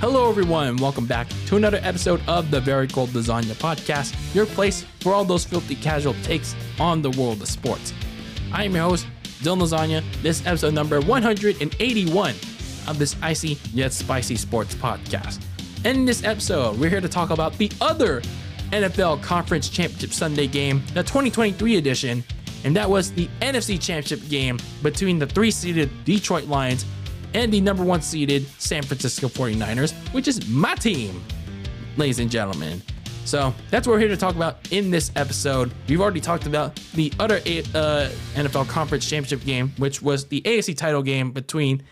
Hello, everyone. Welcome back to another episode of the Very Cold Lasagna Podcast, your place for all those filthy casual takes on the world of sports. I am your host, Dylan Lasagna. This is episode number 181 of this icy yet spicy sports podcast. In this episode, we're here to talk about the other NFL Conference Championship Sunday game, the 2023 edition, and that was the NFC Championship game between the three seeded Detroit Lions and the number one seeded San Francisco 49ers, which is my team, ladies and gentlemen. So that's what we're here to talk about in this episode. We've already talked about the other uh, NFL Conference Championship game, which was the AFC title game between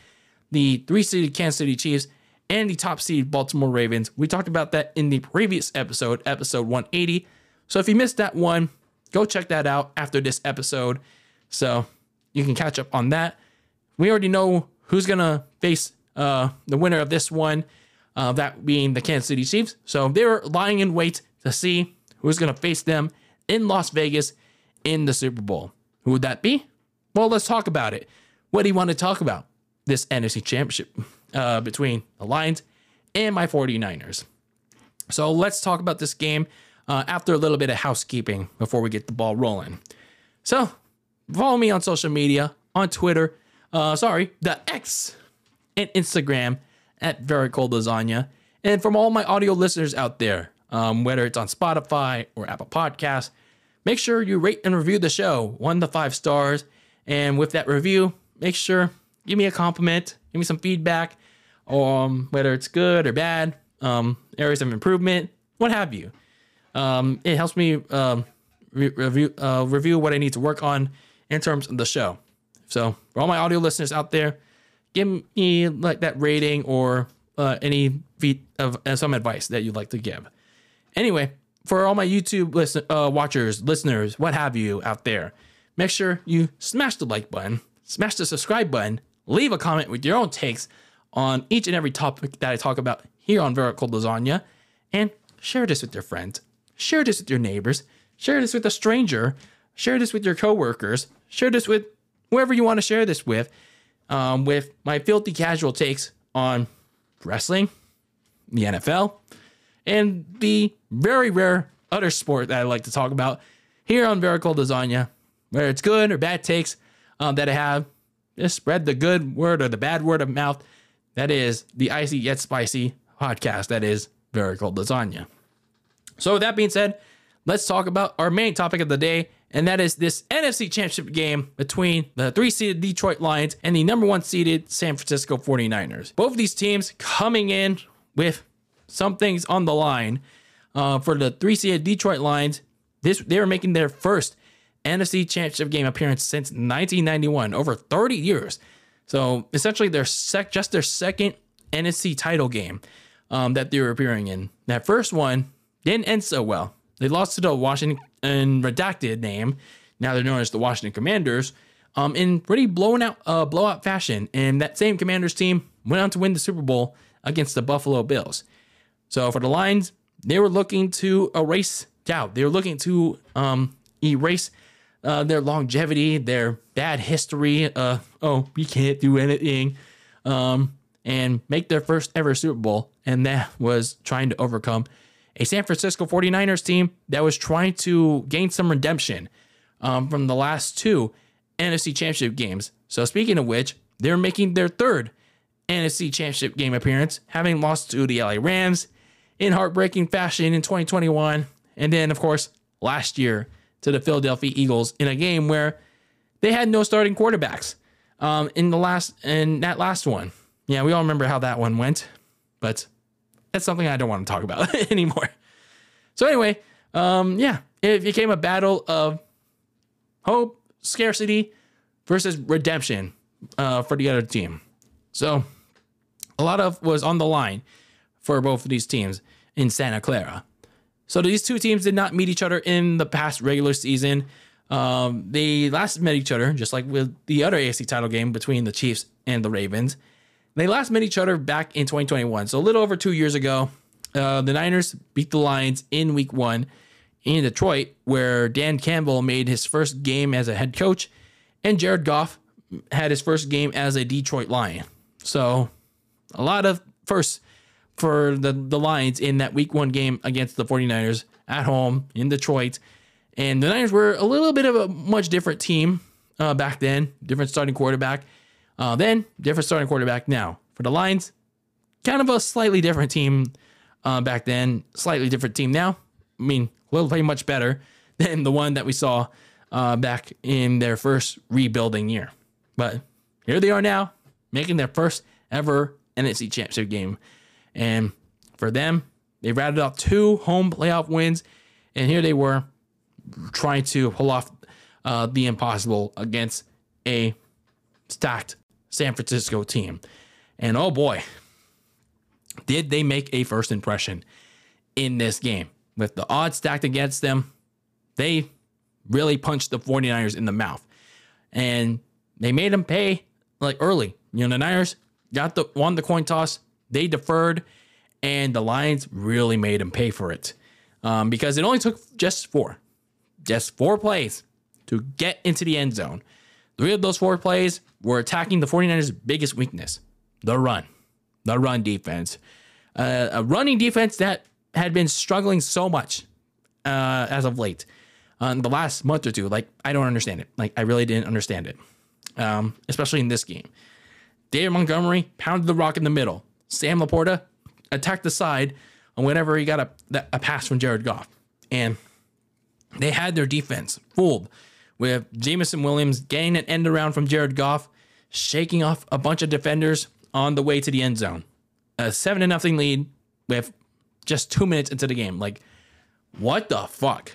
the three seeded Kansas City Chiefs and the top seed Baltimore Ravens. We talked about that in the previous episode, episode 180. So if you missed that one, go check that out after this episode. So you can catch up on that. We already know who's going to face uh, the winner of this one, uh, that being the Kansas City Chiefs. So they're lying in wait to see who's going to face them in Las Vegas in the Super Bowl. Who would that be? Well, let's talk about it. What do you want to talk about? This NFC Championship uh, between the Lions and my 49ers. So let's talk about this game uh, after a little bit of housekeeping before we get the ball rolling. So follow me on social media, on Twitter, uh, sorry, the X and Instagram at Very Cold Lasagna. And from all my audio listeners out there, um, whether it's on Spotify or Apple Podcasts, make sure you rate and review the show one to five stars. And with that review, make sure give me a compliment, give me some feedback, um, whether it's good or bad, um, areas of improvement, what have you. Um, it helps me um, re- review uh, review what I need to work on in terms of the show. So for all my audio listeners out there, give me like that rating or uh, any feed of uh, some advice that you'd like to give. Anyway, for all my YouTube listen, uh, watchers, listeners, what have you out there, make sure you smash the like button, smash the subscribe button, leave a comment with your own takes on each and every topic that I talk about here on Very Cold Lasagna, and share this with your friends, share this with your neighbors, share this with a stranger, share this with your coworkers, share this with whoever you want to share this with, um, with my filthy casual takes on wrestling, the NFL, and the very rare other sport that I like to talk about here on Very Cold Lasagna, whether it's good or bad takes um, that I have. Just spread the good word or the bad word of mouth. That is the icy yet spicy podcast. That is Very Cold Lasagna. So, with that being said, let's talk about our main topic of the day, and that is this NFC Championship game between the three seeded Detroit Lions and the number one seeded San Francisco 49ers. Both of these teams coming in with some things on the line. Uh, for the three seeded Detroit Lions, this they were making their first NFC Championship game appearance since 1991, over 30 years. So essentially, their sec just their second NFC title game um, that they were appearing in. That first one didn't end so well. They lost to the Washington redacted name. Now they're known as the Washington Commanders. Um, in pretty blown out, uh, blowout fashion, and that same Commanders team went on to win the Super Bowl against the Buffalo Bills. So for the Lions, they were looking to erase doubt. They were looking to um, erase uh, their longevity, their bad history. Uh, oh, we can't do anything, um, and make their first ever Super Bowl. And that was trying to overcome a San Francisco 49ers team that was trying to gain some redemption um, from the last two NFC Championship games. So, speaking of which, they're making their third NFC Championship game appearance, having lost to the LA Rams in heartbreaking fashion in 2021. And then, of course, last year to the Philadelphia Eagles in a game where they had no starting quarterbacks um, in the last in that last one. Yeah, we all remember how that one went, but that's something I don't want to talk about anymore. So anyway, um, yeah, it became a battle of hope, scarcity versus redemption uh, for the other team. So a lot of was on the line for both of these teams in Santa Clara. So these two teams did not meet each other in the past regular season. Um, they last met each other, just like with the other AFC title game between the Chiefs and the Ravens. They last met each other back in 2021, so a little over two years ago. Uh, the Niners beat the Lions in Week One in Detroit, where Dan Campbell made his first game as a head coach, and Jared Goff had his first game as a Detroit Lion. So, a lot of firsts for the, the Lions in that week one game against the 49ers at home in Detroit. And the Niners were a little bit of a much different team uh, back then, different starting quarterback. Uh, then, different starting quarterback now. For the Lions, kind of a slightly different team uh, back then, slightly different team now. I mean, will play much better than the one that we saw uh, back in their first rebuilding year. But here they are now, making their first ever NFC Championship game. And for them, they rattled off two home playoff wins, and here they were trying to pull off uh, the impossible against a stacked San Francisco team. And oh boy, did they make a first impression in this game. With the odds stacked against them, they really punched the 49ers in the mouth. And they made them pay like early. You know, the Niners got the won the coin toss, they deferred, and the Lions really made them pay for it. Um, because it only took just four, just four plays to get into the end zone. Three of those four plays were attacking the 49ers' biggest weakness the run, the run defense. Uh, a running defense that had been struggling so much uh, as of late. Uh, the last month or two, like, I don't understand it. Like, I really didn't understand it, um, especially in this game. David Montgomery pounded the rock in the middle. Sam LaPorta attacked the side on whenever he got a, a pass from Jared Goff. And they had their defense fooled with Jameson Williams getting an end around from Jared Goff, shaking off a bunch of defenders on the way to the end zone. A seven to nothing lead with just two minutes into the game. Like, what the fuck?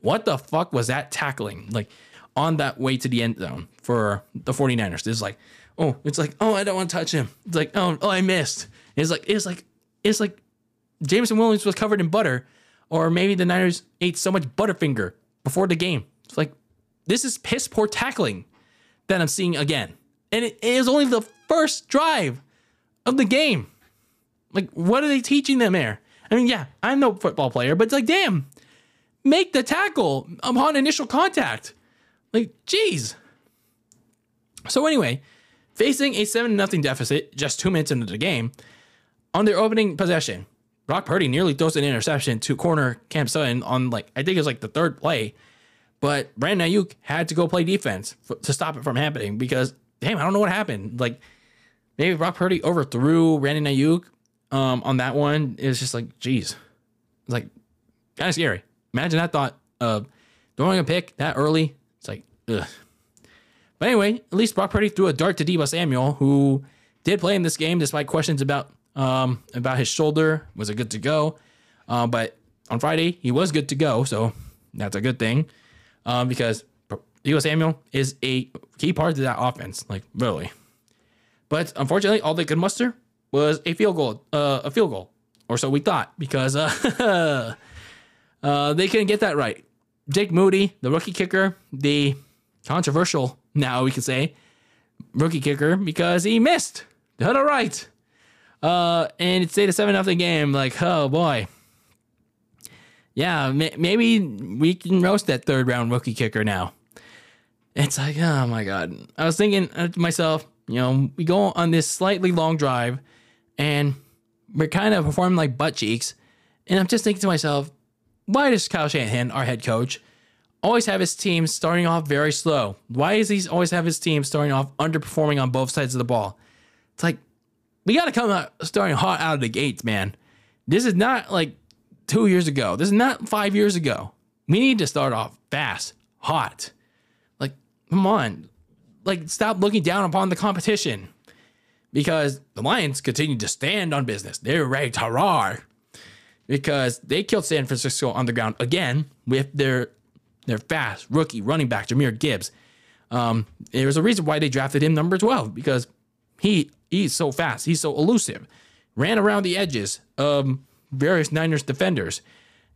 What the fuck was that tackling? Like on that way to the end zone for the 49ers. It's like, oh, it's like, oh, I don't want to touch him. It's like, oh, oh, I missed. It's like, it's like, it's like Jameson Williams was covered in butter, or maybe the Niners ate so much Butterfinger before the game. It's like, this is piss poor tackling that I'm seeing again. And it is only the first drive of the game. Like, what are they teaching them there? I mean, yeah, I'm no football player, but it's like, damn, make the tackle upon initial contact. Like, geez. So anyway, facing a 7 0 deficit just two minutes into the game, on their opening possession, Brock Purdy nearly throws an interception to corner Cam Sutton on like I think it was like the third play, but Brandon Aiyuk had to go play defense f- to stop it from happening because damn I don't know what happened like maybe Brock Purdy overthrew Brandon Aiyuk um, on that one. It was just like geez, it's like kind of scary. Imagine that thought of throwing a pick that early. It's like ugh. But anyway, at least Brock Purdy threw a dart to Deebo Samuel, who did play in this game despite questions about um, about his shoulder. Was it good to go? Uh, but on Friday, he was good to go. So that's a good thing um, because Deebo Samuel is a key part of that offense. Like, really. But unfortunately, all they could muster was a field goal, uh, a field goal, or so we thought, because uh, uh, they couldn't get that right. Jake Moody, the rookie kicker, the controversial now we can say rookie kicker because he missed to the right. Uh, and it stayed a seven nothing game. Like, oh boy. Yeah, maybe we can roast that third round rookie kicker now. It's like, oh my god. I was thinking uh, to myself, you know, we go on this slightly long drive, and we're kind of performing like butt cheeks. And I'm just thinking to myself, why does Kyle Shanahan, our head coach, always have his team starting off very slow? Why does he always have his team starting off underperforming on both sides of the ball? It's like we got to come out starting hot out of the gates, man. This is not like two years ago. This is not five years ago. We need to start off fast, hot. Like, come on. Like, stop looking down upon the competition because the Lions continue to stand on business. They're ready to roar because they killed San Francisco on the ground again with their their fast rookie running back Jahmyr Gibbs. Um, there's a reason why they drafted him number 12 because he he's so fast, he's so elusive, ran around the edges of various Niners defenders,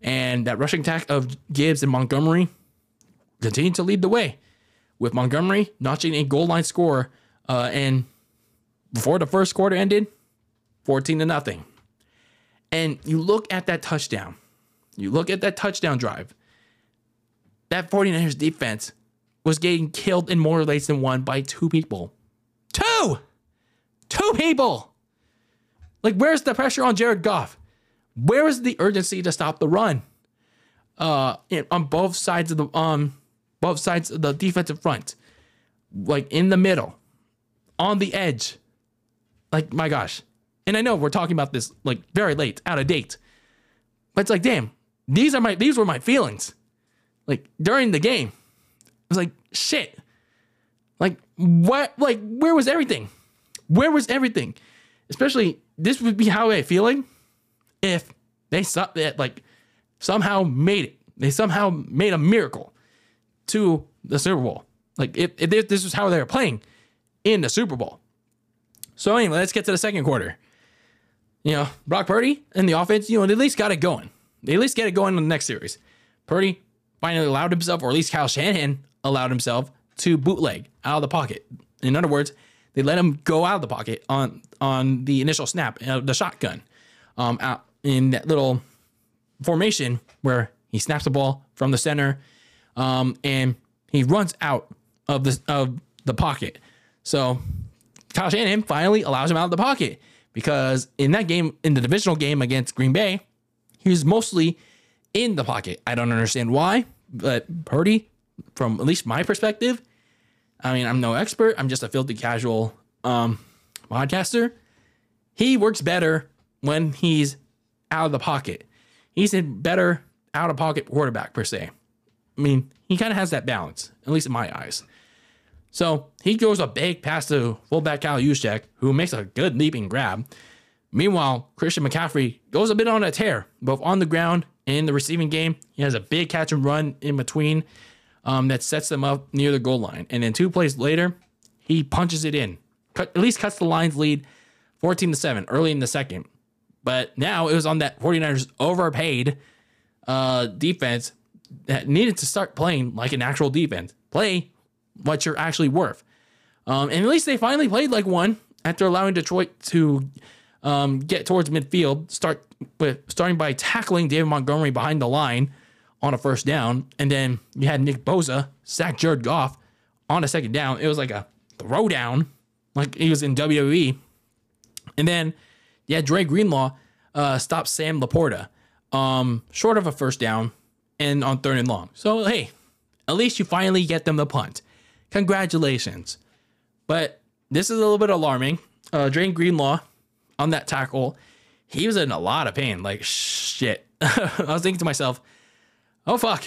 and that rushing attack of Gibbs and Montgomery continued to lead the way, with Montgomery notching a goal line score, uh, and before the first quarter ended, 14 to nothing. And you look at that touchdown. You look at that touchdown drive. That 49ers defense was getting killed in more ways than one by two people. Two! Two people! Like, where's the pressure on Jared Goff? Where is the urgency to stop the run? Uh, on both sides of the um, both sides of the defensive front, like in the middle, on the edge. Like, my gosh. And I know we're talking about this like very late, out of date. But it's like, damn, these are my these were my feelings. Like during the game. I was like, shit. Like what like where was everything? Where was everything? Especially this would be how I feeling if they that like somehow made it. They somehow made a miracle to the Super Bowl. Like if, if this was how they were playing in the Super Bowl. So anyway, let's get to the second quarter. You know, Brock Purdy and the offense, you know, they at least got it going. They at least get it going in the next series. Purdy finally allowed himself, or at least Kyle Shanahan allowed himself to bootleg out of the pocket. In other words, they let him go out of the pocket on on the initial snap, uh, the shotgun, um, out in that little formation where he snaps the ball from the center, um, and he runs out of the of the pocket. So Kyle Shanahan finally allows him out of the pocket because in that game, in the divisional game against Green Bay, he was mostly in the pocket. I don't understand why, but Purdy, from at least my perspective, I mean, I'm no expert. I'm just a filthy casual um, podcaster. He works better when he's out of the pocket. He's a better out of pocket quarterback per se. I mean, he kind of has that balance, at least in my eyes. So he goes a big pass to fullback Kyle Juszczyk, who makes a good leaping grab. Meanwhile, Christian McCaffrey goes a bit on a tear, both on the ground and in the receiving game. He has a big catch and run in between um, that sets them up near the goal line. And then two plays later, he punches it in, cut, at least cuts the Lions lead 14 to 7 early in the second. But now it was on that 49ers overpaid uh, defense that needed to start playing like an actual defense. Play what you're actually worth. Um, and at least they finally played like one after allowing Detroit to um, get towards midfield, start with starting by tackling David Montgomery behind the line on a first down, and then you had Nick Bosa sack Jared Goff on a second down. It was like a throwdown, like he was in WWE. And then yeah, Dre Greenlaw uh, stopped Sam LaPorta, um, short of a first down and on third and long. So hey, at least you finally get them the punt. Congratulations. But this is a little bit alarming. Uh, Dre Greenlaw on that tackle, he was in a lot of pain. Like shit. I was thinking to myself, oh fuck.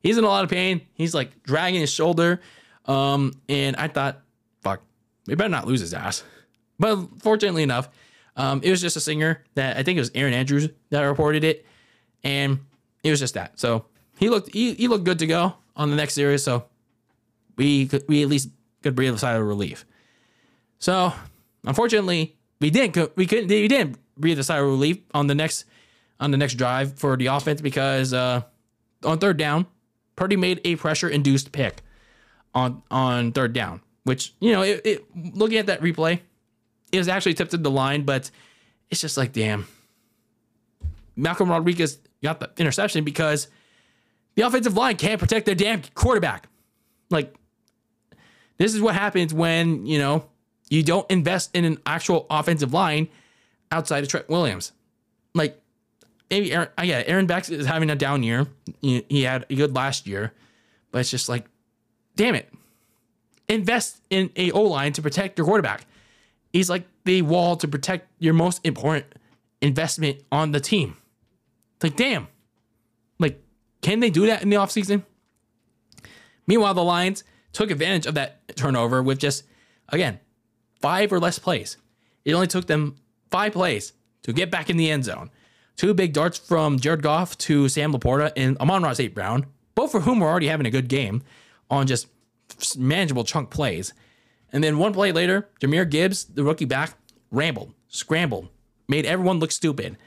He's in a lot of pain. He's like dragging his shoulder. Um, and I thought, fuck, we better not lose his ass. But fortunately enough, um, it was just a singer that I think it was Erin Andrews that reported it, and it was just that. So he looked he, he looked good to go on the next series. So we could, we at least could breathe a sigh of relief. So unfortunately, we didn't we couldn't we didn't breathe a sigh of relief on the next on the next drive for the offense because uh, on third down, Purdy made a pressure induced pick on on third down, which you know it, it looking at that replay it was actually tipped the line, but it's just like, damn. Malcolm Rodriguez got the interception because the offensive line can't protect their damn quarterback. Like, this is what happens when, you know, you don't invest in an actual offensive line outside of Trent Williams. Like, maybe Aaron, uh, yeah, Aaron Beck is having a down year. He, he had a good last year, but it's just like, damn it. Invest in a O line to protect your quarterback. He's like the wall to protect your most important investment on the team. It's like, damn. Like, can they do that in the offseason? Meanwhile, the Lions took advantage of that turnover with just, again, five or less plays. It only took them five plays to get back in the end zone. Two big darts from Jared Goff to Sam LaPorta and Amon-Ra St. Brown, both of whom were already having a good game on just manageable chunk plays. And then one play later, Jahmyr Gibbs, the rookie back, rambled, scrambled, made everyone look stupid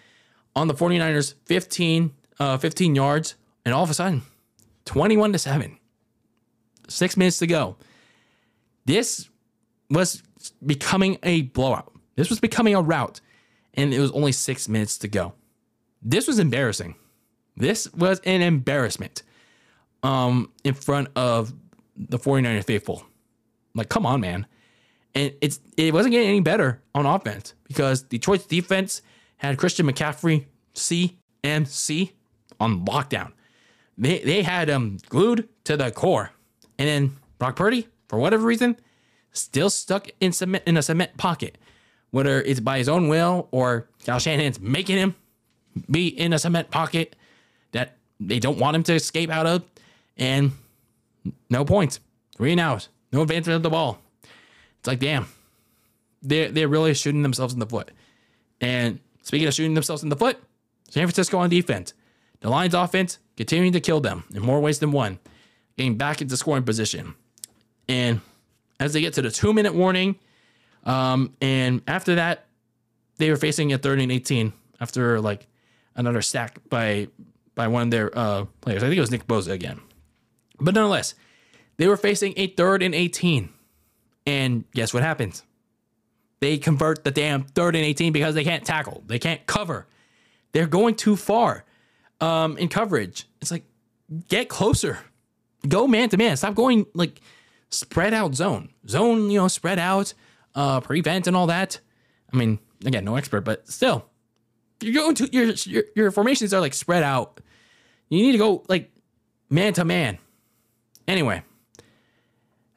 on the 49ers 15, uh, 15 yards. And all of a sudden, 21 to 7, six minutes to go. This was becoming a blowout. This was becoming a rout. And it was only six minutes to go. This was embarrassing. This was an embarrassment um, in front of the 49er faithful. Like, come on, man. And it's it wasn't getting any better on offense because Detroit's defense had Christian McCaffrey CMC on lockdown. They they had him glued to the core. And then Brock Purdy, for whatever reason, still stuck in cement in a cement pocket. Whether it's by his own will or Kyle Shanahan's making him be in a cement pocket that they don't want him to escape out of. And no points. Three and out. No advancement of the ball. It's like, damn. They're, they're really shooting themselves in the foot. And speaking of shooting themselves in the foot, San Francisco on defense. The Lions offense continuing to kill them in more ways than one, getting back into scoring position. And as they get to the two minute warning, um, and after that, they were facing a third and 18 after like another sack by by one of their uh, players. I think it was Nick Bosa again. But nonetheless, they were facing a third and 18. And guess what happens? They convert the damn third and 18 because they can't tackle. They can't cover. They're going too far um, in coverage. It's like, get closer. Go man to man. Stop going like spread out zone. Zone, you know, spread out, uh, prevent and all that. I mean, again, no expert, but still, you're going to your your, your formations are like spread out. You need to go like man to man. Anyway,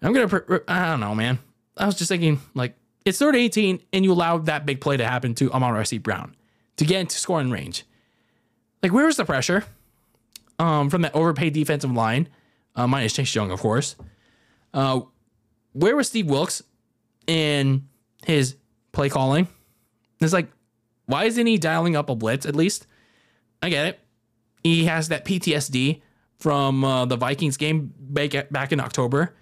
I'm gonna. I don't know, man. I was just thinking like it's third 18, and you allowed that big play to happen to Amon St. Brown to get into scoring range. Like, where was the pressure um, from that overpaid defensive line? Uh, minus Chase Young, of course. Uh, where was Steve Wilks in his play calling? It's like, why isn't he dialing up a blitz at least? I get it. He has that PTSD from uh, the Vikings game back, back in October.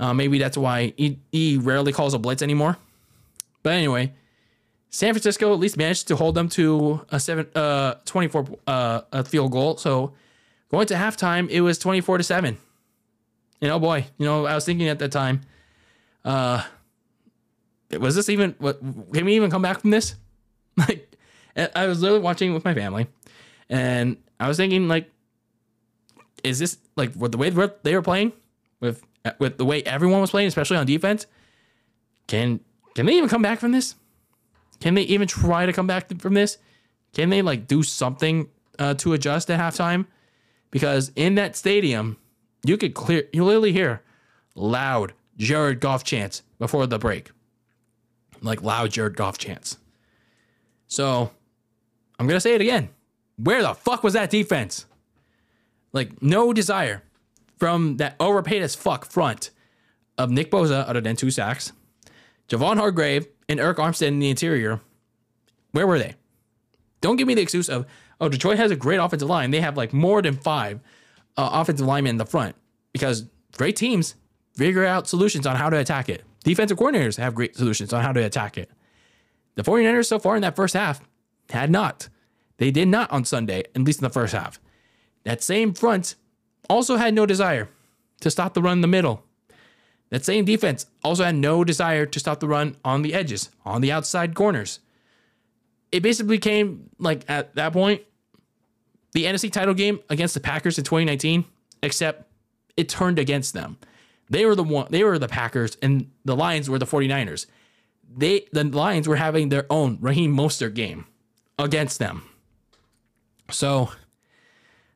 Uh, maybe that's why he, he rarely calls a blitz anymore. But anyway, San Francisco at least managed to hold them to a seven, uh, 24 uh, a field goal. So going to halftime, it was 24 to 7. And oh boy, you know, I was thinking at that time, uh, was this even what can we even come back from this? Like I was literally watching with my family and I was thinking like is this like with the way they were playing with with the way everyone was playing, especially on defense? Can can they even come back from this? Can they even try to come back from this? Can they like do something uh, to adjust at halftime? Because in that stadium, you could clear, you literally hear loud Jared Goff chants before the break, like loud Jared Goff chants. So I'm gonna say it again. Where the fuck was that defense? Like no desire from that overpaid as fuck front of Nick Bosa, other than two sacks, Javon Hargrave, and Arik Armstead in the interior. Where were they? Don't give me the excuse of, oh, Detroit has a great offensive line. They have like more than five uh, offensive linemen in the front because great teams figure out solutions on how to attack it. Defensive coordinators have great solutions on how to attack it. The 49ers so far in that first half had not. They did not on Sunday, at least in the first half. That same front also had no desire to stop the run in the middle. That same defense also had no desire to stop the run on the edges, on the outside corners. It basically came like at that point, the NFC title game against the Packers in 2019, except it turned against them. They were the one they were the Packers and the Lions were the 49ers. They the Lions were having their own Raheem Mostert game against them. So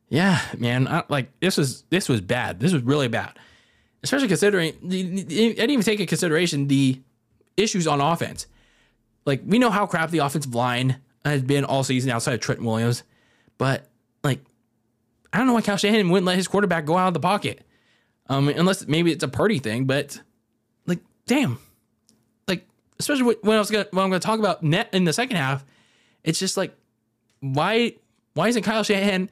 yeah, man, I, like this was this was bad. This was really bad, especially considering I didn't even take into consideration the issues on offense. Like we know how crap the offensive line has been all season outside of Trent Williams, but like I don't know why Kyle Shanahan wouldn't let his quarterback go out of the pocket, um, unless maybe it's a Purdy thing. But like, damn, like especially when I was gonna when I'm gonna talk about net in the second half, it's just like why why isn't Kyle Shanahan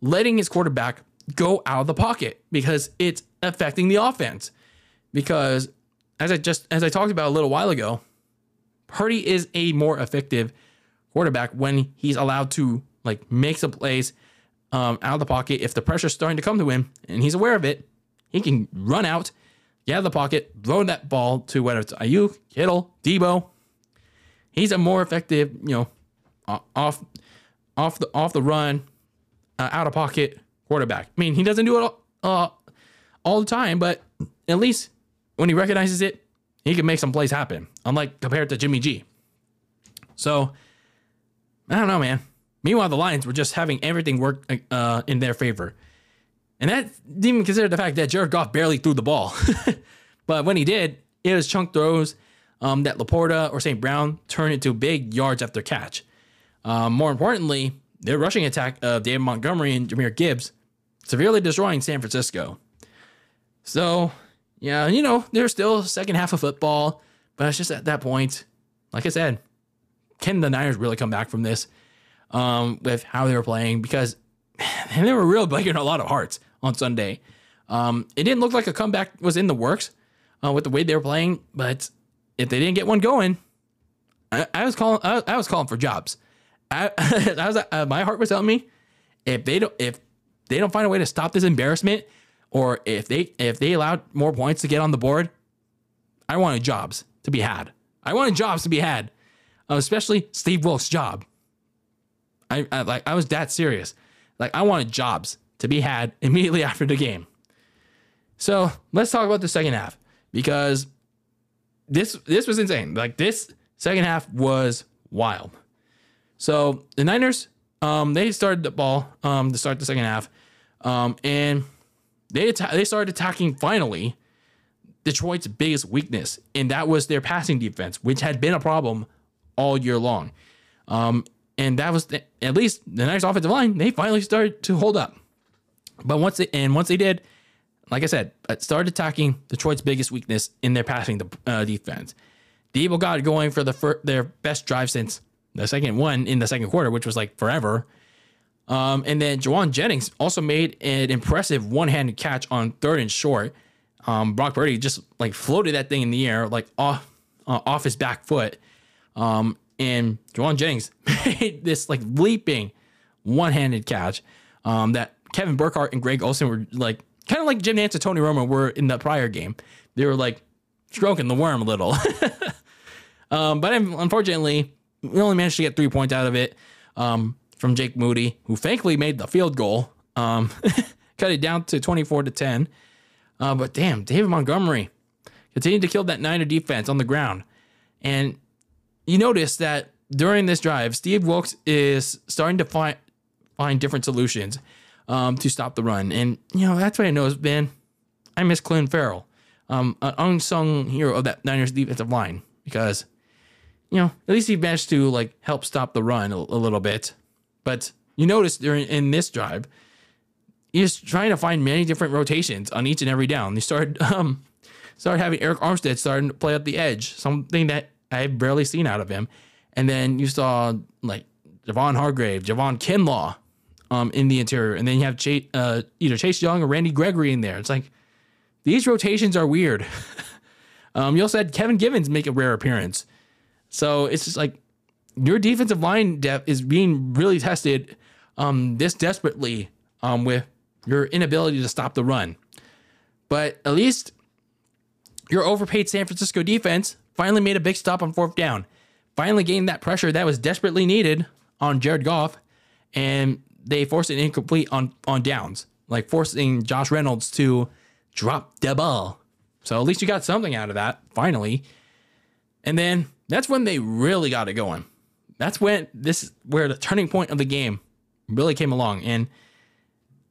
letting his quarterback go out of the pocket because it's affecting the offense. Because as I just as I talked about a little while ago, Purdy is a more effective quarterback when he's allowed to like make some plays um, out of the pocket. If the pressure's starting to come to him and he's aware of it, he can run out, get out of the pocket, throw that ball to whether it's Aiyuk, Kittle, Deebo. He's a more effective, you know, off off the off the run uh, out of pocket quarterback. I mean, he doesn't do it all, uh, all the time, but at least when he recognizes it, He can make some plays happen, unlike compared to Jimmy G. So I don't know, man. Meanwhile, the Lions were just having everything work uh, in their favor. And that didn't even consider the fact that Jared Goff barely threw the ball. but when he did, it was chunk throws um, that Laporta or St. Brown turned into big yards after catch. Um, more importantly, their rushing attack of David Montgomery and Jahmyr Gibbs severely destroying San Francisco. So, yeah, you know, there's still second half of football, but it's just at that point, like I said, can the Niners really come back from this um, with how they were playing? Because they were really breaking a lot of hearts on Sunday. Um, it didn't look like a comeback was in the works uh, with the way they were playing, but if they didn't get one going, I, I was calling. I, I, was calling for jobs. I, I was. Uh, my heart was telling me if they don't if they don't find a way to stop this embarrassment, or if they if they allowed more points to get on the board, I wanted jobs to be had. I wanted jobs to be had, uh, especially Steve Wilks' job. I, I like I was that serious. Like I wanted jobs to be had immediately after the game. So let's talk about the second half because this this was insane. Like this second half was wild. So the Niners, um, they started the ball um, to start the second half, um, and they atta- they started attacking finally Detroit's biggest weakness, and that was their passing defense, which had been a problem all year long. Um, and that was the, at least the Niners offensive line. They finally started to hold up. But once they and once they did, like I said, uh, started attacking Detroit's biggest weakness in their passing uh, defense. Deebo got going for the fir- their best drive since the second one in the second quarter, which was like forever. Um, and then Jauan Jennings also made an impressive one-handed catch on third and short. Um, Brock Purdy just like floated that thing in the air, like off uh, off his back foot. Um, and Jauan Jennings made this like leaping one-handed catch um, that Kevin Burkhardt and Greg Olsen were like kind of like Jim Nantz and Tony Romo were in the prior game. They were like stroking the worm a little. um, but unfortunately, we only managed to get three points out of it um, from Jake Moody, who thankfully made the field goal, um, cut it down to 24 to 10. Uh, but damn, David Montgomery continued to kill that Niner defense on the ground. And you notice that during this drive, Steve Wilks is starting to find find different solutions um, to stop the run. And, you know, that's what I know has been. I miss Clelin Ferrell, um, an unsung hero of that Niners defensive line because, you know, at least he managed to like help stop the run a, a little bit. But you notice during in this drive, he's trying to find many different rotations on each and every down. He started um, started having Arik Armstead starting to play at the edge, something that I've barely seen out of him. And then you saw like Javon Hargrave, Javon Kinlaw um, in the interior. And then you have Chase, uh, either Chase Young or Randy Gregory in there. It's like these rotations are weird. um, you also had Kevin Givens make a rare appearance. So it's just like your defensive line depth is being really tested um, this desperately um, with your inability to stop the run. But at least your overpaid San Francisco defense finally made a big stop on fourth down. Finally gained that pressure that was desperately needed on Jared Goff, and they forced an incomplete on on downs, like forcing Josh Reynolds to drop the ball. So at least you got something out of that finally. And then that's when they really got it going. That's when this where the turning point of the game really came along. And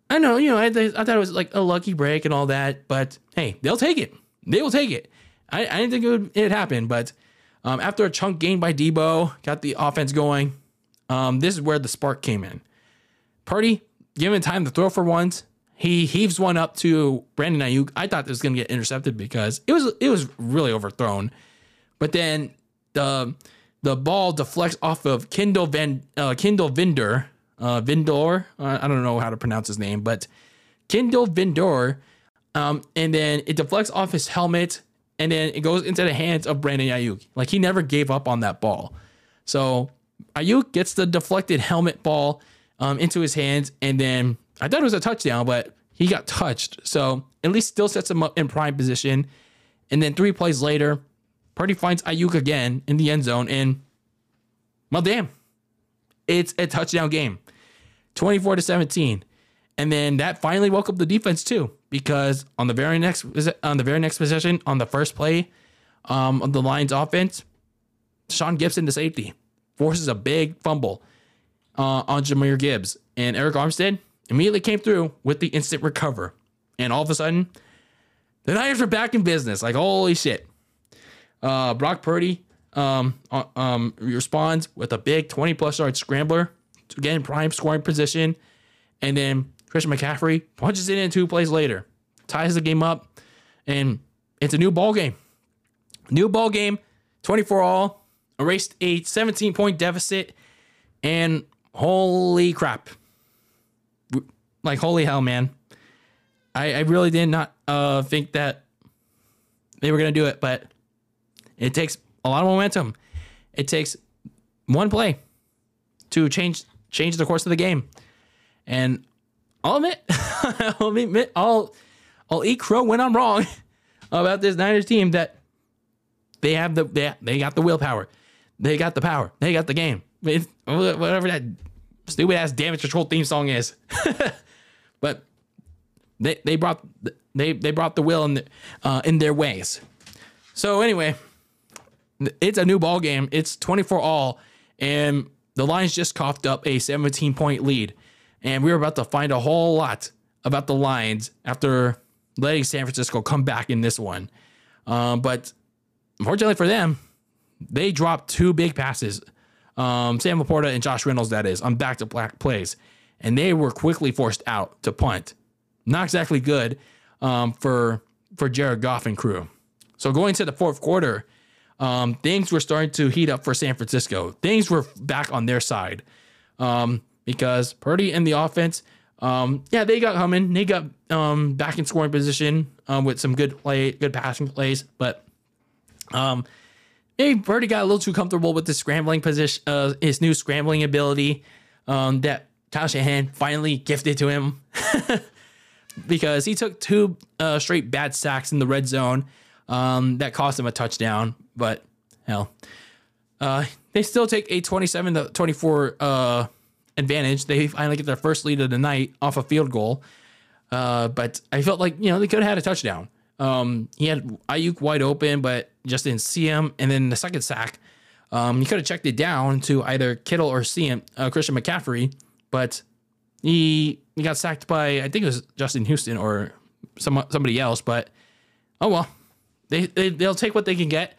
I know, you know, I, I thought it was like a lucky break and all that, but hey, they'll take it. They will take it. I, I didn't think it would it happen, but um, after a chunk gain by Deebo, got the offense going. Um, this is where the spark came in. Purdy, given time to throw for once, he heaves one up to Brandon Aiyuk. I thought this was going to get intercepted because it was it was really overthrown, but then the the ball deflects off of Kindle Van uh, Kindle Vindor uh, Vindor. Uh, I don't know how to pronounce his name, but Kindle Vindor, um, and then it deflects off his helmet and then it goes into the hands of Brandon Aiyuk. Like he never gave up on that ball. So Aiyuk gets the deflected helmet ball um, into his hands, and then I thought it was a touchdown, but he got touched. So at least still sets him up in prime position. And then three plays later, Purdy finds Aiyuk again in the end zone, and well, damn, it's a touchdown game, 24 to 17. And then that finally woke up the defense too, because on the very next on the very next possession, on the first play, um, of the Lions offense, Sean Gibson, the safety, forces a big fumble uh, on Jahmyr Gibbs. And Arik Armstead immediately came through with the instant recover. And all of a sudden, the Niners were back in business. Like, holy shit. Uh, Brock Purdy um, uh, um, responds with a big 20 plus yard scrambler to get in prime scoring position. And then Christian McCaffrey punches it in two plays later, ties the game up, and it's a new ball game. New ball game, 24 all, erased a 17 point deficit, and holy crap. Like, holy hell, man. I, I really did not uh, think that they were going to do it, but it takes a lot of momentum. It takes one play to change change the course of the game. And I'll admit, I'll admit, I'll, I'll eat crow when I'm wrong about this Niners team that they have the they, they got the willpower, they got the power, they got the game. whatever that stupid ass damage control theme song is, but they they brought they they brought the will in the, uh, in their ways. So anyway, it's a new ball game. It's 24 all, and the Lions just coughed up a 17 point lead. And we were about to find a whole lot about the Lions after letting San Francisco come back in this one. Um, but unfortunately for them, they dropped two big passes. Um, Sam LaPorta and Josh Reynolds, that is, on back to back plays. And they were quickly forced out to punt. Not exactly good um, for, for Jared Goff and crew. So going to the fourth quarter, um, things were starting to heat up for San Francisco. Things were back on their side um, because Purdy and the offense, um, yeah, they got humming. They got um, back in scoring position um, with some good play, good passing plays, but um, maybe Purdy got a little too comfortable with the scrambling position, uh, his new scrambling ability that Kyle Shanahan finally gifted to him. because he took two uh, straight bad sacks in the red zone um, that cost him a touchdown, but hell, uh, they still take a 27 to 24 uh, advantage. They finally get their first lead of the night off a field goal. Uh, but I felt like you know they could have had a touchdown. Um, he had Aiyuk wide open, but just didn't see him. And then the second sack, um, he could have checked it down to either Kittle or CM, uh, Christian McCaffrey, but he he got sacked by I think it was Justin Houston or some somebody else. But oh well, they, they they'll take what they can get.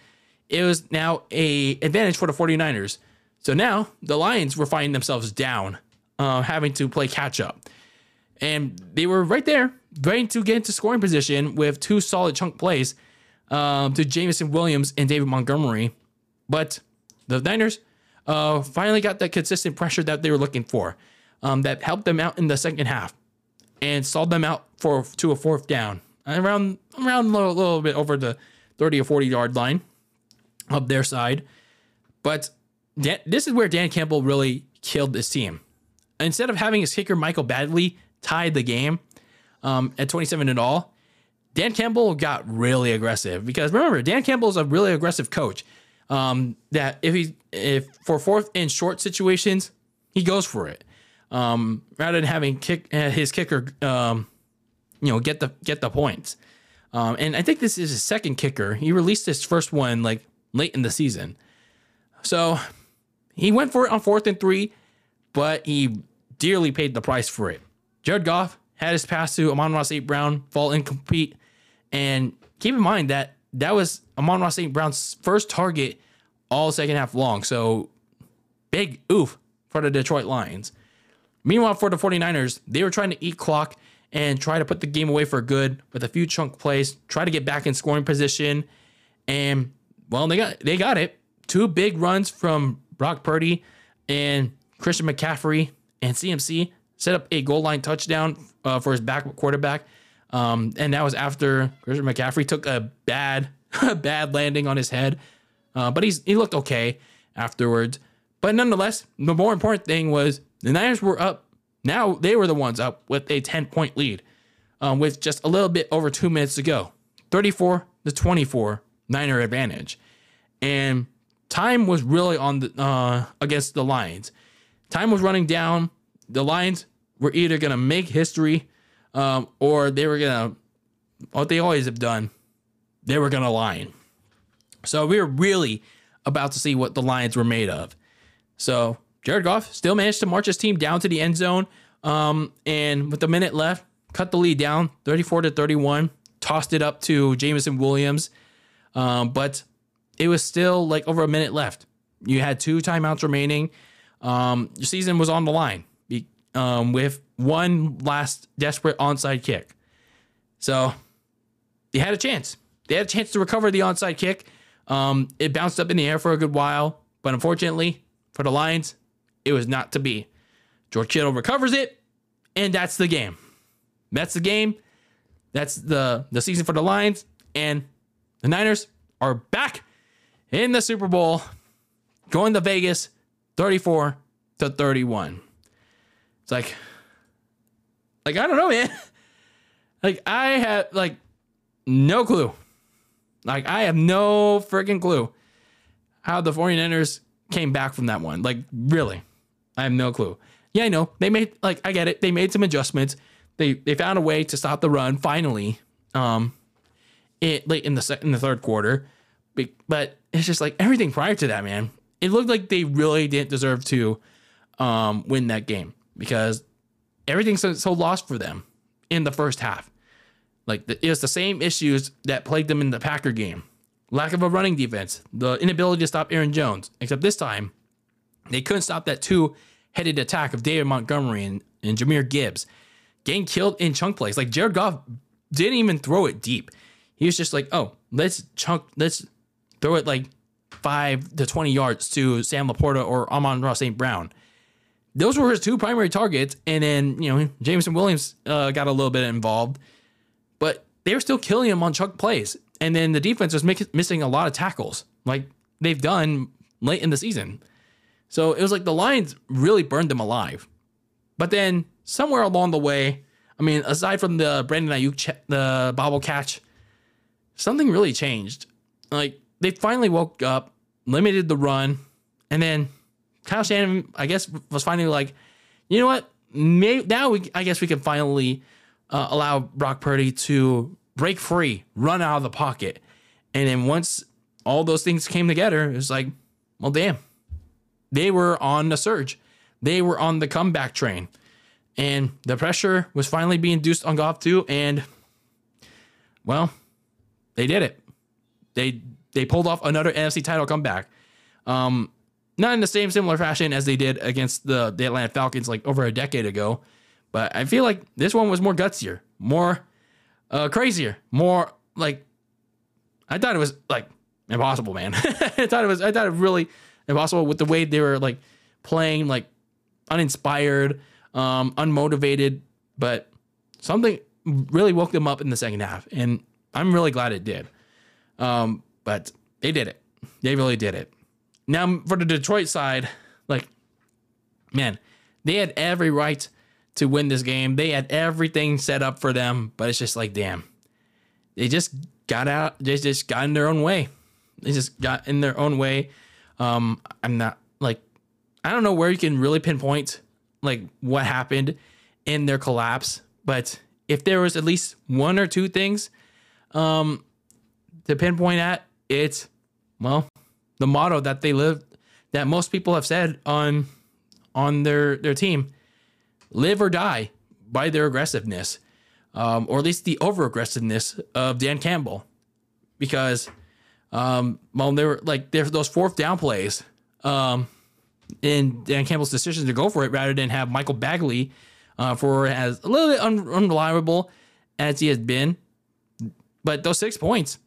It was now a advantage for the 49ers. So now the Lions were finding themselves down, uh, having to play catch up. And they were right there, ready to get into scoring position with two solid chunk plays um, to Jameson Williams and David Montgomery. But the Niners uh, finally got that consistent pressure that they were looking for um, that helped them out in the second half and stalled them out for to a fourth down around around a little, little bit over the 30 or 40 yard line of their side. But Dan, this is where Dan Campbell really killed this team. Instead of having his kicker Michael Badgley tied the game um, at 27 and all, Dan Campbell got really aggressive because remember Dan Campbell is a really aggressive coach. Um, that if he if for fourth and short situations, he goes for it. Um, rather than having kick uh, his kicker um, you know, get the get the points. Um, and I think this is his second kicker. He released his first one like late in the season. So he went for it on fourth and three, but he dearly paid the price for it. Jared Goff had his pass to Amon-Ra St. Brown fall incomplete. And keep in mind that that was Amon-Ra St. Brown's first target all second half long. So big oof for the Detroit Lions. Meanwhile, for the 49ers, they were trying to eat clock and try to put the game away for good with a few chunk plays, try to get back in scoring position. And well, they got they got it. Two big runs from Brock Purdy and Christian McCaffrey and CMC set up a goal line touchdown uh, for his back quarterback. Um, and that was after Christian McCaffrey took a bad bad landing on his head. Uh, but he's he looked okay afterwards. But nonetheless, the more important thing was the Niners were up now they were the ones up with a 10 point lead um, with just a little bit over two minutes to go 34 to 24 Niner advantage. And time was really on the uh, against the Lions. Time was running down. The Lions were either going to make history um, or they were going to, what they always have done, they were going to line. So we were really about to see what the Lions were made of. So Jared Goff still managed to march his team down to the end zone. Um, and with a minute left, cut the lead down 34 to 31, tossed it up to Jameson Williams. Um, but it was still like over a minute left. You had two timeouts remaining. Um, your season was on the line um, with one last desperate onside kick. So they had a chance. They had a chance to recover the onside kick. Um, it bounced up in the air for a good while, but unfortunately for the Lions, it was not to be. George Kittle recovers it, and that's the game. That's the game. That's the the season for the Lions, and the Niners are back in the Super Bowl, going to Vegas, 34 to 31. It's like, like I don't know, man. like I have like no clue. Like I have no freaking clue how the 49ers came back from that one. Like really. I have no clue. Yeah, I know. They made like I get it. They made some adjustments. They they found a way to stop the run finally. Um it late in the in the third quarter. But it's just like everything prior to that, man. It looked like they really didn't deserve to um win that game because everything's so, so lost for them in the first half. Like the, it was the same issues that plagued them in the Packer game. Lack of a running defense, the inability to stop Aaron Jones, except this time they couldn't stop that two headed attack of David Montgomery and, and Jahmyr Gibbs getting killed in chunk plays. Like Jared Goff didn't even throw it deep. He was just like, oh, let's chunk, let's throw it like five to 20 yards to Sam LaPorta or Amon-Ra St. Brown. Those were his two primary targets. And then, you know, Jameson Williams uh, got a little bit involved, but they were still killing him on chunk plays. And then the defense was missing a lot of tackles, like they've done late in the season. So it was like the Lions really burned them alive. But then somewhere along the way, I mean, aside from the Brandon Aiyuk ch- the bobble catch, something really changed. Like they finally woke up, limited the run, and then Kyle Shanahan, I guess, was finally like, you know what? May- now we, I guess, we can finally uh, allow Brock Purdy to break free, run out of the pocket, and then once all those things came together, it was like, well, damn, they were on the surge. They were on the comeback train. And the pressure was finally being induced on Goff too. And well, they did it. They they pulled off another NFC title comeback. Um, not in the same similar fashion as they did against the, the Atlanta Falcons like over a decade ago. But I feel like this one was more gutsier, more uh, crazier, more like I thought it was like impossible, man. I thought it was I thought it really impossible with the way they were like playing like uninspired, um, unmotivated, but something really woke them up in the second half, and I'm really glad it did. Um, but they did it. They really did it. Now for the Detroit side, like, man, they had every right to win this game. They had everything set up for them, but it's just like, damn, they just got out. They just got in their own way. They just got in their own way. Um, I'm not like I don't know where you can really pinpoint like what happened in their collapse, but if there was at least one or two things um to pinpoint at, it's well, the motto that they live that most people have said on on their their team, live or die by their aggressiveness. Um, or at least the over aggressiveness of Dan Campbell. Because um, well, there were like those fourth down plays. Um, in Dan Campbell's decision to go for it rather than have Michael Badgley uh, for as a little bit un- unreliable as he has been. But those six points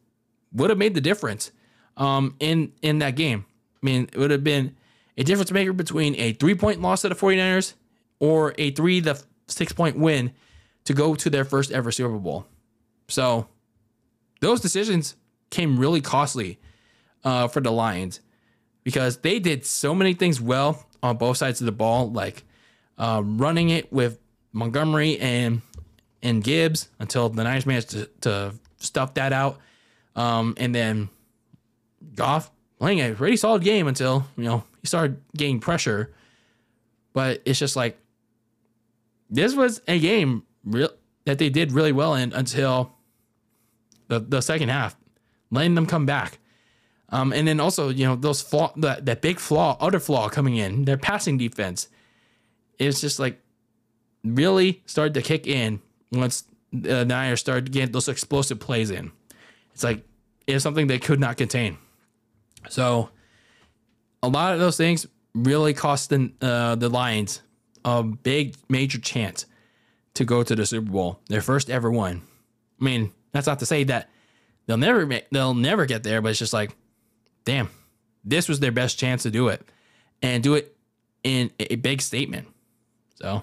would have made the difference um, in in that game. I mean, it would have been a difference maker between a three point loss to the 49ers or a three to six point win to go to their first ever Super Bowl. So those decisions came really costly uh, for the Lions because they did so many things well on both sides of the ball, like uh, running it with Montgomery and and Gibbs until the Niners managed to, to stuff that out, um, and then Goff playing a pretty solid game until you know he started getting pressure. But it's just like this was a game real that they did really well in until the the second half letting them come back. Um, and then also, you know, those flaw, that, that big flaw, other flaw coming in, their passing defense is just like really started to kick in once the Niners started getting those explosive plays in. It's like it's something they could not contain. So a lot of those things really cost the uh, the Lions a big major chance to go to the Super Bowl, their first ever one. I mean, that's not to say that they'll never make, they'll never get there, but it's just like, damn, this was their best chance to do it and do it in a big statement. So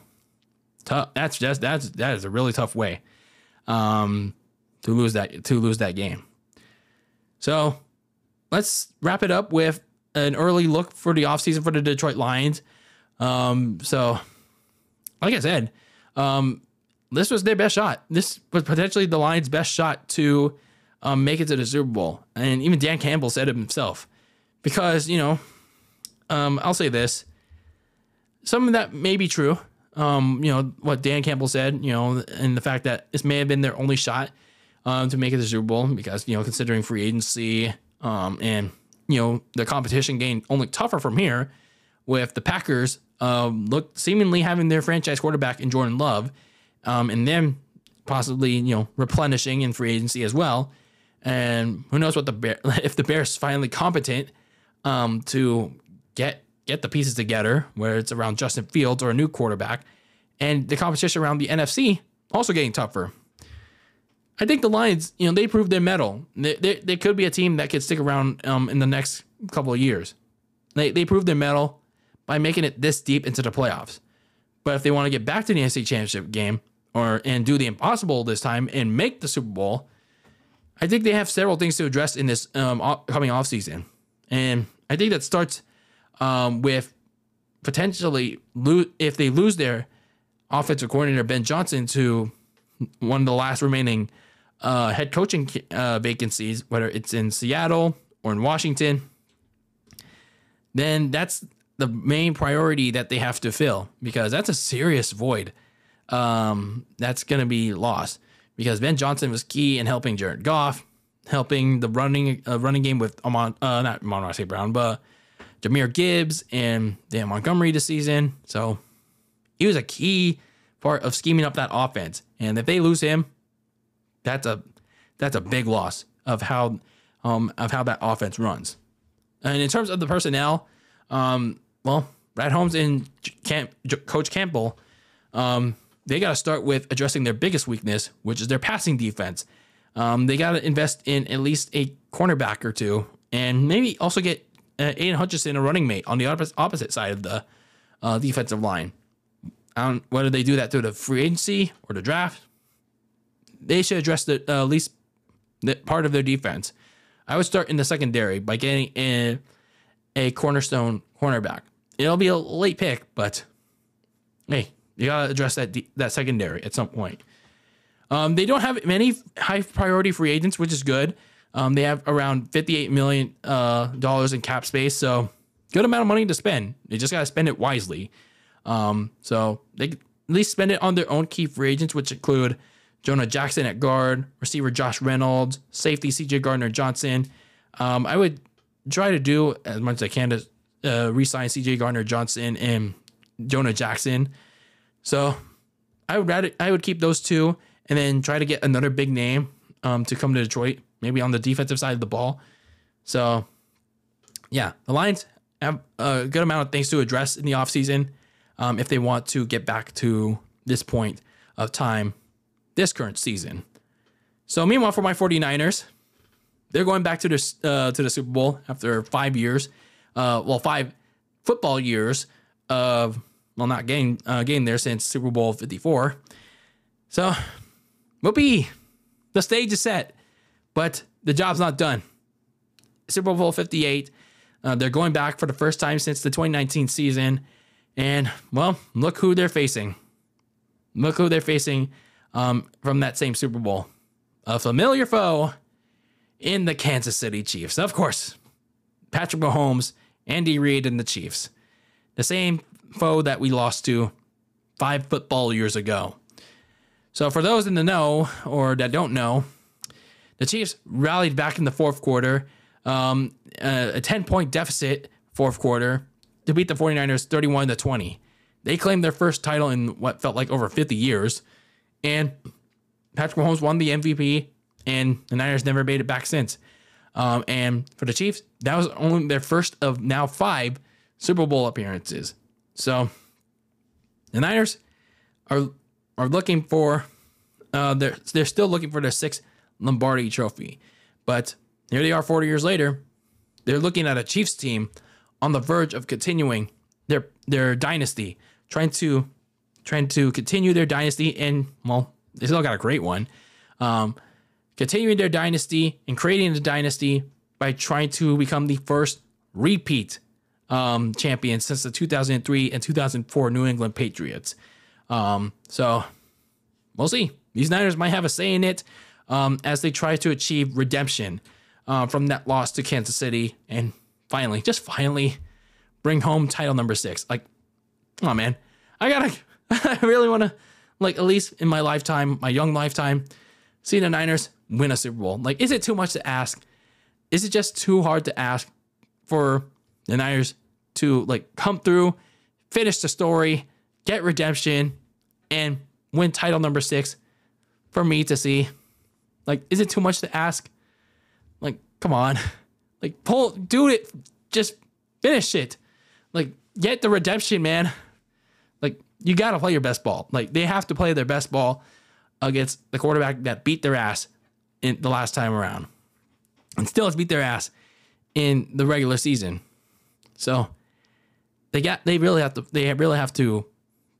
tough. That's just that's that is a really tough way um, to lose that to lose that game. So let's wrap it up with an early look for the offseason for the Detroit Lions. Um, so, like I said, um, this was their best shot. This was potentially the Lions' best shot to um, make it to the Super Bowl. And even Dan Campbell said it himself. Because, you know, um, I'll say this some of that may be true. Um, you know, what Dan Campbell said, you know, and the fact that this may have been their only shot um, to make it to the Super Bowl because, you know, considering free agency um, and, you know, the competition getting only tougher from here with the Packers um, look seemingly having their franchise quarterback in Jordan Love um, and then possibly, you know, replenishing in free agency as well. And who knows what the Bear, if the Bears finally competent um, to get get the pieces together, where it's around Justin Fields or a new quarterback, and the competition around the NFC also getting tougher. I think the Lions, you know, they proved their mettle. They, they, they could be a team that could stick around um, in the next couple of years. They, they proved their mettle by making it this deep into the playoffs. But if they want to get back to the NFC Championship game or and do the impossible this time and make the Super Bowl, I think they have several things to address in this um, coming offseason. And I think that starts um, with potentially lo- if they lose their offensive coordinator Ben Johnson to one of the last remaining uh, head coaching uh, vacancies, whether it's in Seattle or in Washington, then that's the main priority that they have to fill because that's a serious void um, that's going to be lost because Ben Johnson was key in helping Jared Goff, helping the running uh, running game with Amon, uh, not Amon St. Brown, but Jahmyr Gibbs and Dan Montgomery this season. So he was a key part of scheming up that offense. And if they lose him, that's a that's a big loss of how um, of how that offense runs. And in terms of the personnel, um, well, Brad Holmes and Camp, Coach Campbell, um, they got to start with addressing their biggest weakness, which is their passing defense. Um, they got to invest in at least a cornerback or two, and maybe also get uh, Aidan Hutchinson a running mate on the opposite, opposite side of the uh, defensive line. Whether they do that through the free agency or the draft. They should address the uh, least the part of their defense. I would start in the secondary by getting in a cornerstone cornerback. It'll be a late pick, but hey, you gotta address that that secondary at some point. Um, they don't have many high priority free agents, which is good. Um, they have around fifty-eight million uh, dollars in cap space, so good amount of money to spend. They just gotta spend it wisely. Um, so they at least spend it on their own key free agents, which include Jonah Jackson at guard, receiver Josh Reynolds, safety CJ Gardner Johnson. Um, I would try to do as much as I can to uh, re-sign CJ Gardner Johnson and Jonah Jackson. So I would rather I would keep those two and then try to get another big name um, to come to Detroit, maybe on the defensive side of the ball. So yeah, the Lions have a good amount of things to address in the offseason um, if they want to get back to this point of time this current season. So meanwhile for my 49ers, they're going back to the uh, to the Super Bowl after five years, uh, well five football years of well not getting uh, getting there since Super Bowl 54. So be the stage is set, but the job's not done. Super Bowl 58. Uh, they're going back for the first time since the 2019 season. And, well, look who they're facing. Look who they're facing um, from that same Super Bowl. A familiar foe in the Kansas City Chiefs. Of course, Patrick Mahomes, Andy Reid, and the Chiefs. The same foe that we lost to five football years ago. So, for those in the know or that don't know, the Chiefs rallied back in the fourth quarter um, a 10 point deficit fourth quarter to beat the 49ers 31 to 20. They claimed their first title in what felt like over 50 years. And Patrick Mahomes won the MVP, and the Niners never made it back since. Um, and for the Chiefs, that was only their first of now five Super Bowl appearances. So the Niners are are looking for uh, they're they're still looking for their sixth Lombardi Trophy, but here they are 40 years later. They're looking at a Chiefs team on the verge of continuing their their dynasty, trying to trying to continue their dynasty, and well, they still got a great one. Um, continuing their dynasty and creating a dynasty by trying to become the first repeat um, champion since the 2003 and 2004 New England Patriots. Um, so we'll see. These Niners might have a say in it um, as they try to achieve redemption uh, from that loss to Kansas City and finally, just finally, bring home title number six. Like, come on, man. I gotta, I really wanna, like, at least in my lifetime, my young lifetime, see the Niners win a Super Bowl. Like, is it too much to ask? Is it just too hard to ask for the Niners to, like, come through, finish the story, get redemption, and win title number six for me to see? Like, is it too much to ask? Like, come on. Like, pull, do it. Just finish it. Like, get the redemption, man. Like, you got to play your best ball. Like, they have to play their best ball against the quarterback that beat their ass in the last time around and still has beat their ass in the regular season. So, they got, they really have to, they really have to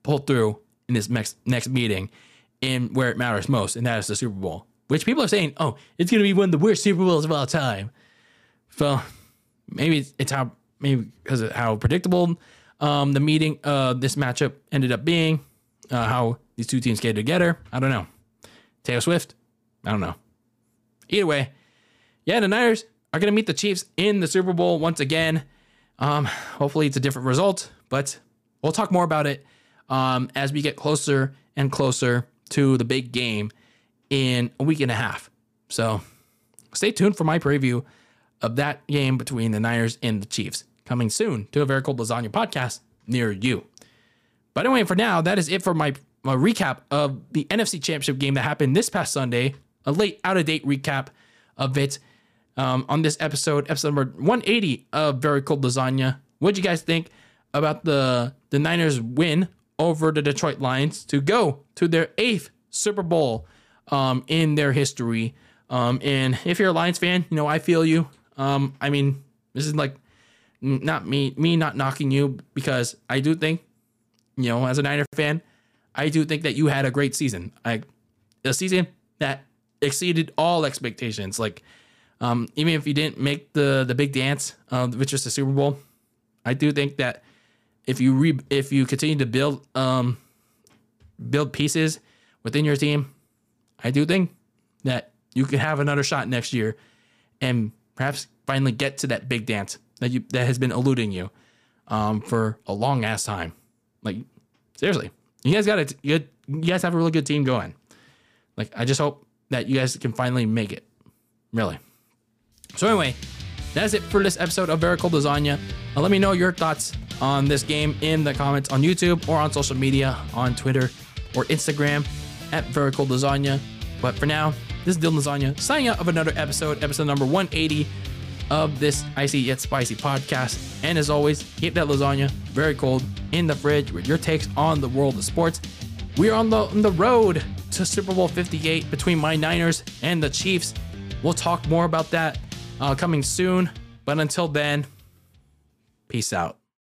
pull through in this next, next meeting in where it matters most, and that is the Super Bowl which people are saying, oh, it's going to be one of the worst Super Bowls of all time. Well, maybe it's how maybe because of how predictable um, the meeting, uh, this matchup ended up being, uh, how these two teams came together. I don't know. Taylor Swift, I don't know. Either way, yeah, the Niners are going to meet the Chiefs in the Super Bowl once again. Um, hopefully, it's a different result, but we'll talk more about it um, as we get closer and closer to the big game in a week and a half. So stay tuned for my preview of that game between the Niners and the Chiefs coming soon to a very cold lasagna podcast near you. But anyway, for now, that is it for my, my recap of the NFC Championship game that happened this past Sunday. A late, out of date recap of it um, on this episode, episode number 180 of Very Cold Lasagna. What'd you guys think about the the Niners win over the Detroit Lions to go to their eighth Super Bowl um, in their history. Um, and if you're a Lions fan, you know I feel you. Um, I mean, this is like not me me not knocking you because I do think, you know, as a Niner fan, I do think that you had a great season. I a season that exceeded all expectations. Like, um, even if you didn't make the the big dance, uh, which is the Super Bowl, I do think that if you re if you continue to build um build pieces within your team, I do think that you could have another shot next year and perhaps finally get to that big dance that you that has been eluding you um, for a long ass time. Like seriously, you guys got good. You guys have a really good team going. Like I just hope that you guys can finally make it. Really. So anyway, that's it for this episode of Very Cold Lasagna. Uh, let me know your thoughts on this game in the comments on YouTube or on social media on Twitter or Instagram at Very Cold Lasagna. But for now, this is Dylan Lasagna signing out of another episode, episode number 180 of this icy yet spicy podcast. And as always, keep that lasagna very cold in the fridge with your takes on the world of sports. We are on the on the road to Super Bowl 58 between my Niners and the Chiefs. We'll talk more about that uh, coming soon. But until then, peace out.